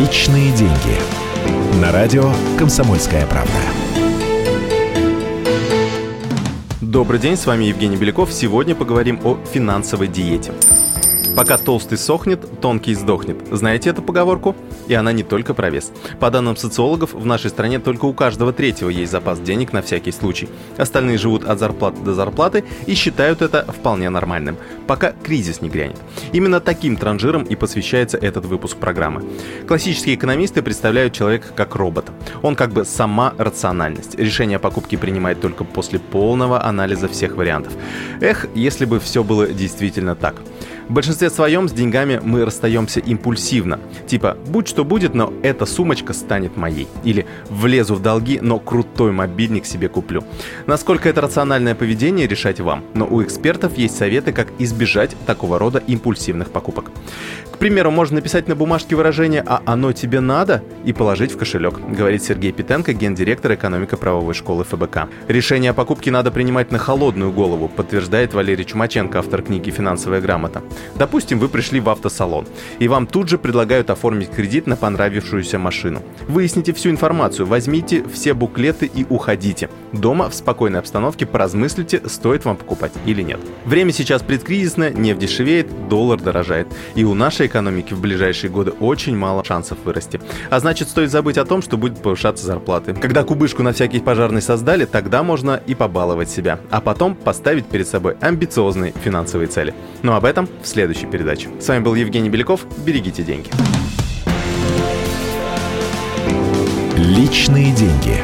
Личные деньги. На радио «Комсомольская правда». Добрый день, с вами Евгений Беляков. Сегодня поговорим о финансовой диете. Пока толстый сохнет, тонкий сдохнет. Знаете эту поговорку? И она не только про вес. По данным социологов, в нашей стране только у каждого третьего есть запас денег на всякий случай. Остальные живут от зарплаты до зарплаты и считают это вполне нормальным, пока кризис не грянет. Именно таким транжирам и посвящается этот выпуск программы. Классические экономисты представляют человека как робота. Он как бы сама рациональность. Решение о покупке принимает только после полного анализа всех вариантов. Эх, если бы все было действительно так. В большинстве своем с деньгами мы расстаемся импульсивно. Типа, будь что будет, но эта сумочка станет моей. Или влезу в долги, но крутой мобильник себе куплю. Насколько это рациональное поведение, решать вам. Но у экспертов есть советы, как избежать такого рода импульсивных покупок. Примеру, можно написать на бумажке выражение «а оно тебе надо» и положить в кошелек, говорит Сергей Питенко, гендиректор экономико-правовой школы ФБК. Решение о покупке надо принимать на холодную голову, подтверждает Валерий Чумаченко, автор книги «Финансовая грамота». Допустим, вы пришли в автосалон, и вам тут же предлагают оформить кредит на понравившуюся машину. Выясните всю информацию, возьмите все буклеты и уходите. Дома в спокойной обстановке поразмыслите, стоит вам покупать или нет. Время сейчас предкризисное, нефть дешевеет, доллар дорожает. И у нашей экономики в ближайшие годы очень мало шансов вырасти. А значит, стоит забыть о том, что будет повышаться зарплаты. Когда кубышку на всякий пожарный создали, тогда можно и побаловать себя. А потом поставить перед собой амбициозные финансовые цели. Но об этом в следующей передаче. С вами был Евгений Беляков. Берегите деньги. Личные деньги.